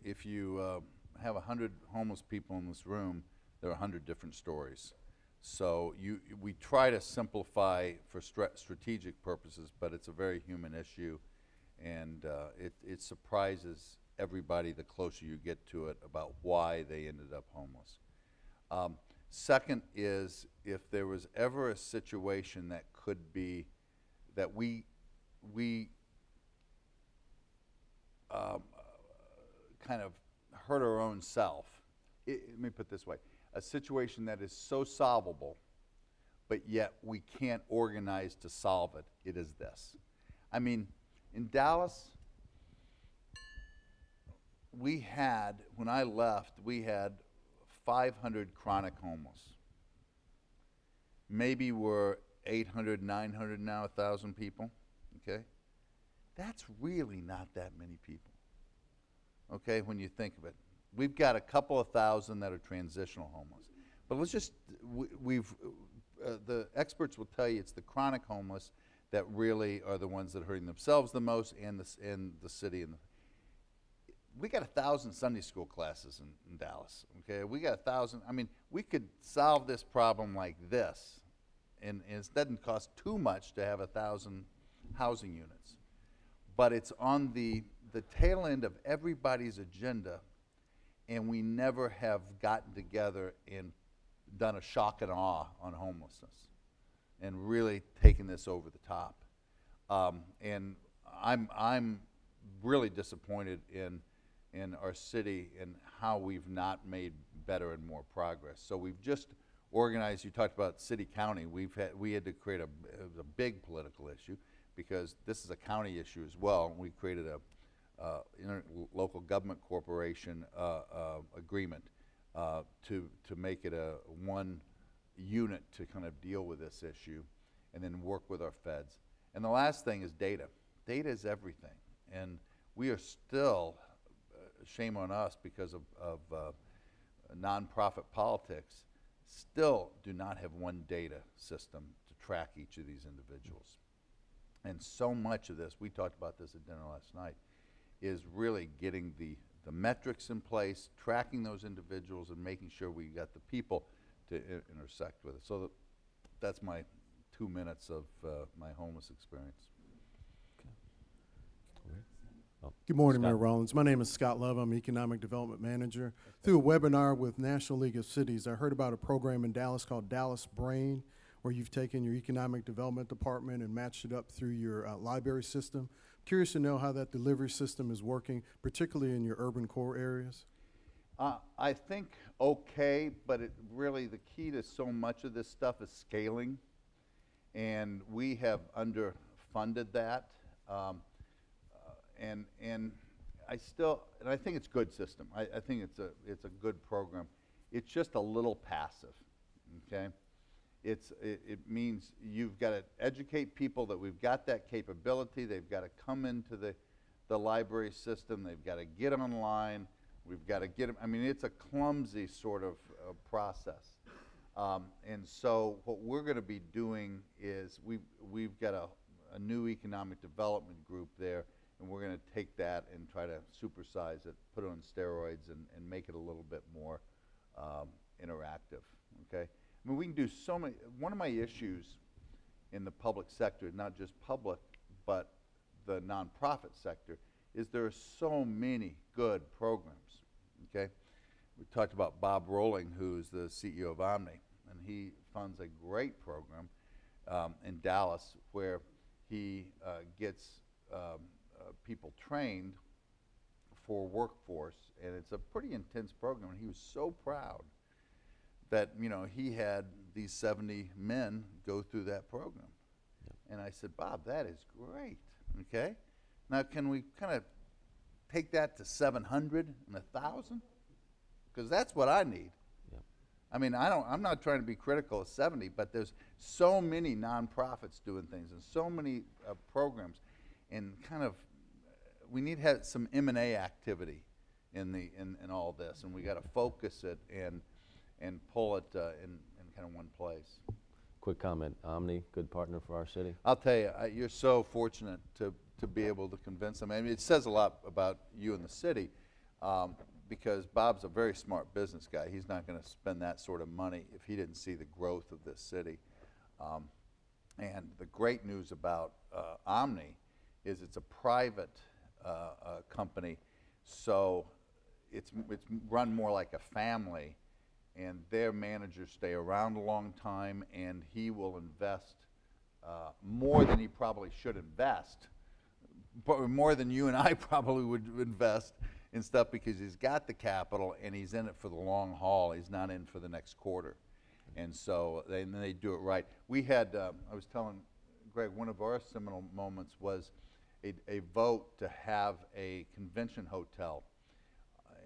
if you uh, have 100 homeless people in this room, there are 100 different stories. So you, we try to simplify for stra- strategic purposes, but it's a very human issue, and uh, it, it surprises everybody the closer you get to it about why they ended up homeless. Um, second is if there was ever a situation that could be that we we um, kind of hurt our own self. I let me put it this way a situation that is so solvable, but yet we can't organize to solve it, it is this. I mean, in Dallas, we had, when I left, we had 500 chronic homeless. Maybe we're 800, 900 now, 1,000 people, okay? That's really not that many people, okay, when you think of it. We've got a couple of thousand that are transitional homeless. But let's just, we, we've, uh, the experts will tell you it's the chronic homeless that really are the ones that are hurting themselves the most and the, and the city. And the, we got a thousand Sunday school classes in, in Dallas, okay? We got a thousand, I mean, we could solve this problem like this. And, and it doesn't cost too much to have a thousand housing units. But it's on the, the tail end of everybody's agenda and we never have gotten together and done a shock and awe on homelessness and really taken this over the top. Um, and I'm, I'm really disappointed in, in our city and how we've not made better and more progress. So we've just organized, you talked about city county, we've had, we had to create a, a big political issue because this is a county issue as well. We created a, local government corporation uh, uh, agreement uh, to, to make it a one unit to kind of deal with this issue and then work with our feds. And the last thing is data. Data is everything. And we are still, uh, shame on us because of, of uh, nonprofit politics, still do not have one data system to track each of these individuals. And so much of this, we talked about this at dinner last night, is really getting the, the metrics in place, tracking those individuals, and making sure we got the people to i- intersect with it. So that, that's my two minutes of uh, my homeless experience. Good morning, Mayor Rawlings. My name is Scott Love. I'm Economic Development Manager. Through a webinar with National League of Cities, I heard about a program in Dallas called Dallas Brain, where you've taken your Economic Development Department and matched it up through your uh, library system. Curious to know how that delivery system is working, particularly in your urban core areas. Uh, I think okay, but it really, the key to so much of this stuff is scaling. And we have underfunded that. Um, uh, and, and I still, and I think it's good system. I, I think it's a, it's a good program. It's just a little passive, okay? It's, it, it means you've got to educate people that we've got that capability. They've got to come into the, the library system. They've got to get online. We've got to get them. I mean, it's a clumsy sort of uh, process. Um, and so what we're going to be doing is we've, we've got a, a new economic development group there, and we're going to take that and try to supersize it, put it on steroids, and, and make it a little bit more um, interactive. Okay, I mean we can do so many. One of my issues in the public sector, not just public, but the nonprofit sector, is there are so many good programs. Okay, we talked about Bob Rowling, who's the CEO of Omni, and he funds a great program um, in Dallas where he uh, gets um, uh, people trained for workforce, and it's a pretty intense program. And he was so proud that you know he had these 70 men go through that program. And I said, Bob, that is great. Okay, now can we kind of take that to 700 and 1,000? Because that's what I need. Yep. I mean, I don't, I'm not trying to be critical of 70, but there's so many nonprofits doing things and so many uh, programs, and kind of, we need to have some M&A activity in the in, in all this, and we got to focus it and and pull it uh, in in kind of one place. Quick comment, Omni, good partner for our city? I'll tell you, I, you're so fortunate to, to be able to convince them. I mean, it says a lot about you and the city um, because Bob's a very smart business guy. He's not going to spend that sort of money if he didn't see the growth of this city. Um, and the great news about uh, Omni is it's a private uh, uh, company, so it's, it's run more like a family and their managers stay around a long time, and he will invest uh, more than he probably should invest, but more than you and I probably would invest in stuff because he's got the capital and he's in it for the long haul. He's not in for the next quarter, and so they, and they do it right. We had um, I was telling Greg one of our seminal moments was a, a vote to have a convention hotel,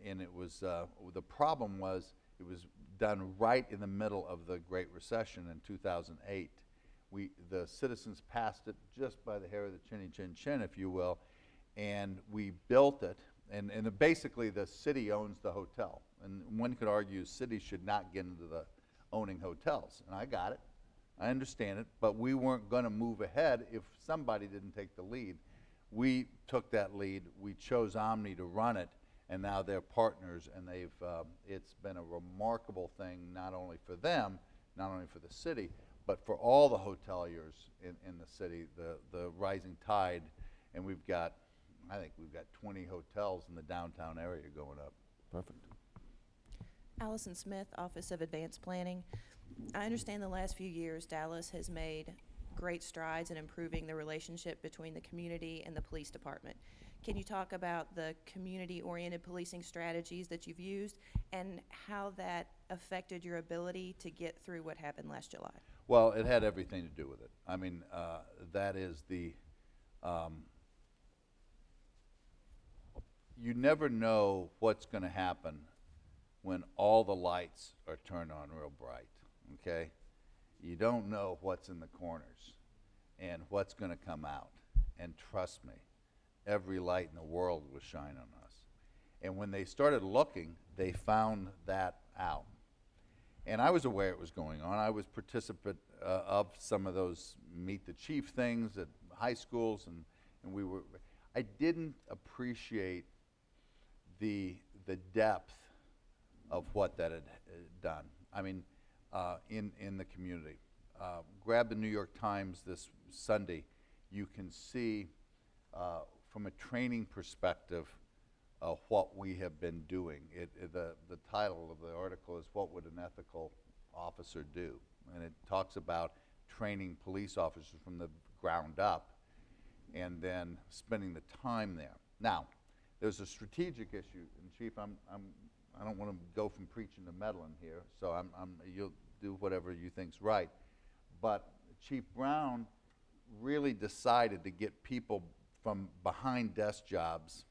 and it was uh, the problem was it was done right in the middle of the Great Recession in 2008. We, the citizens passed it just by the hair of the chinny chin chin, if you will, and we built it. And, and basically, the city owns the hotel. And one could argue cities should not get into the owning hotels. And I got it. I understand it. But we weren't going to move ahead if somebody didn't take the lead. We took that lead. We chose Omni to run it and now they're partners, and they've, uh, it's been a remarkable thing, not only for them, not only for the city, but for all the hoteliers in, in the city, the, the rising tide, and we've got, I think we've got 20 hotels in the downtown area going up. Perfect. Allison Smith, Office of Advanced Planning. I understand the last few years Dallas has made great strides in improving the relationship between the community and the police department. Can you talk about the community-oriented policing strategies that you've used and how that affected your ability to get through what happened last July? Well, it had everything to do with it. I mean, uh, that is the, um, you never know what's going to happen when all the lights are turned on real bright, okay? You don't know what's in the corners and what's going to come out. And trust me, every light in the world was shining on us. And when they started looking, they found that out. And I was aware it was going on. I was participant uh, of some of those meet the chief things at high schools, and, and we were. I didn't appreciate the the depth of what that had uh, done. I mean, uh, in in the community. Uh, grab the New York Times this Sunday. You can see uh, from a training perspective uh, what we have been doing. It, it, the, the title of the article is What Would an Ethical Officer Do? And it talks about training police officers from the ground up and then spending the time there. Now, there's a strategic issue, and Chief, I'm, I'm, I don't want to go from preaching to meddling here, so I'm, I'm, you'll do whatever you think's right. But Chief Brown really decided to get people from behind desk jobs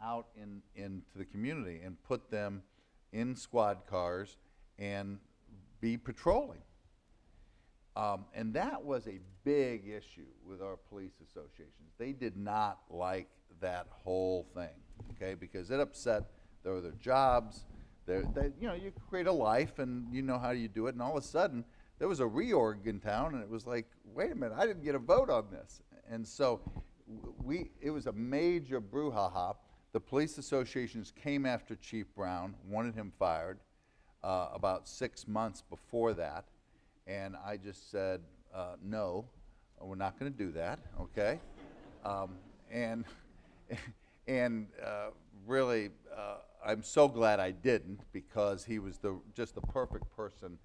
out in, into the community and put them in squad cars and be patrolling. Um, and that was a big issue with our police associations. They did not like that whole thing, okay, because it upset their, their jobs. Their, they, you know, you create a life and you know how you do it, and all of a sudden there was a reorg in town, and it was like, wait a minute, I didn't get a vote on this. And so we, it was a major brouhaha. The police associations came after Chief Brown, wanted him fired uh, about six months before that. And I just said, uh, no, we're not going to do that, okay? Um, and and uh, really, uh, I'm so glad I didn't because he was the just the perfect person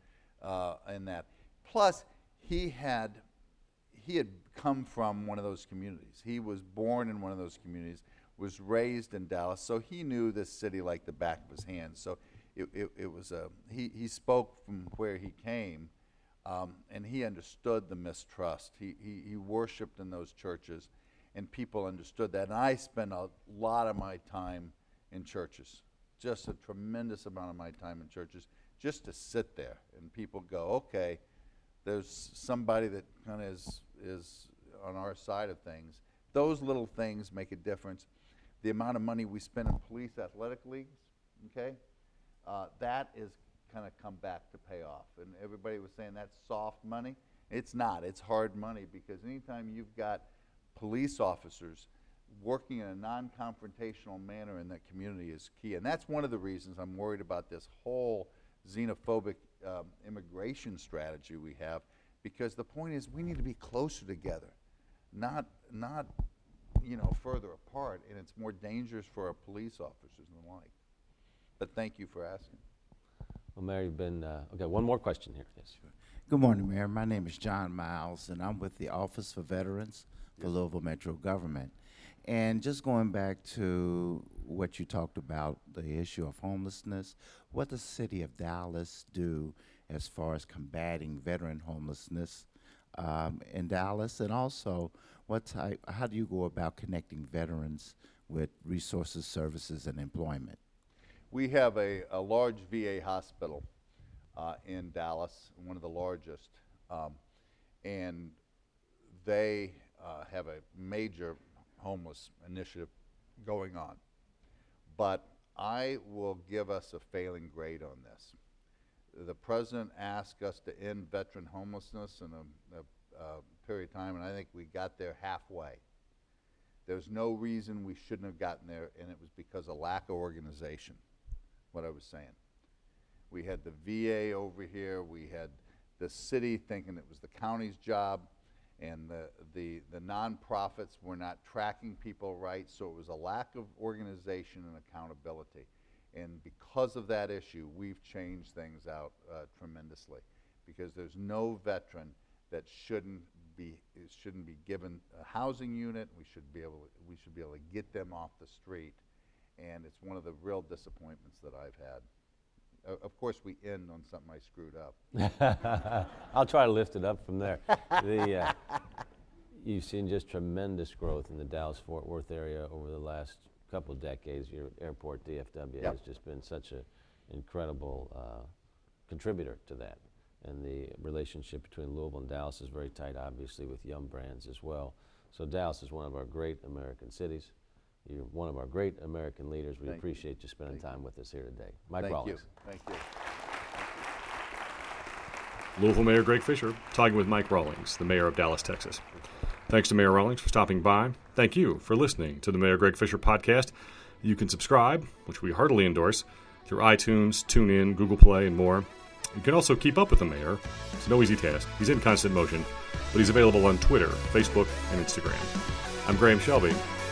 uh, in that. Plus, he had he had come from one of those communities. He was born in one of those communities, was raised in Dallas, so he knew this city like the back of his hand. So it, it, it was a he, he spoke from where he came, um, and he understood the mistrust. He, he he worshipped in those churches, and people understood that. And I spent a lot of my time in churches, just a tremendous amount of my time in churches, just to sit there and people go, okay, there's somebody that kind of is, is on our side of things. Those little things make a difference. The amount of money we spend in police athletic leagues, okay, uh, that is kind of come back to pay off. And everybody was saying that's soft money. It's not. It's hard money because anytime you've got police officers working in a non-confrontational manner in that community is key. And that's one of the reasons I'm worried about this whole xenophobic um, immigration strategy we have, because the point is we need to be closer together, not not you know further apart, and it's more dangerous for our police officers and the like. But thank you for asking. Well, Mayor, you've been, uh, okay, one more question here. Yes. Good morning, Mayor. My name is John Miles, and I'm with the Office for Veterans for Louisville Metro Government. And just going back to what you talked about, the issue of homelessness, what the city of Dallas do as far as combating veteran homelessness um, in Dallas? And also, what type, how do you go about connecting veterans with resources, services, and employment? We have a, a large VA hospital uh, in Dallas, one of the largest, um, and they uh, have a major homeless initiative going on. But I will give us a failing grade on this. The president asked us to end veteran homelessness in a, a, a period of time, and I think we got there halfway. There's no reason we shouldn't have gotten there, and it was because of lack of organization, what I was saying. We had the VA over here, we had the city thinking it was the county's job, and the, the, the nonprofits were not tracking people right, so it was a lack of organization and accountability. And because of that issue, we've changed things out uh, tremendously, because there's no veteran that shouldn't be shouldn't be given a housing unit. We should be able we should be able to get them off the street, and it's one of the real disappointments that I've had. Uh, of course, we end on something I screwed up. I'll try to lift it up from there. the, uh, you've seen just tremendous growth in the Dallas-Fort Worth area over the last couple of decades. Your airport, DFW, Yep. has just been such an incredible uh, contributor to that. And the relationship between Louisville and Dallas is very tight, obviously, with Yum Brands as well. So Dallas is one of our great American cities. You're one of our great American leaders. We Thank appreciate you spending time with us here today. Mike Thank Rawlings. you. Thank you. Louisville Mayor Greg Fischer talking with Mike Rawlings, the mayor of Dallas, Texas. Thanks to Mayor Rawlings for stopping by. Thank you for listening to the Mayor Greg Fischer podcast. You can subscribe, which we heartily endorse, through iTunes, TuneIn, Google Play, and more. You can also keep up with the mayor. It's no easy task. He's in constant motion, but he's available on Twitter, Facebook, and Instagram. I'm Graham Shelby.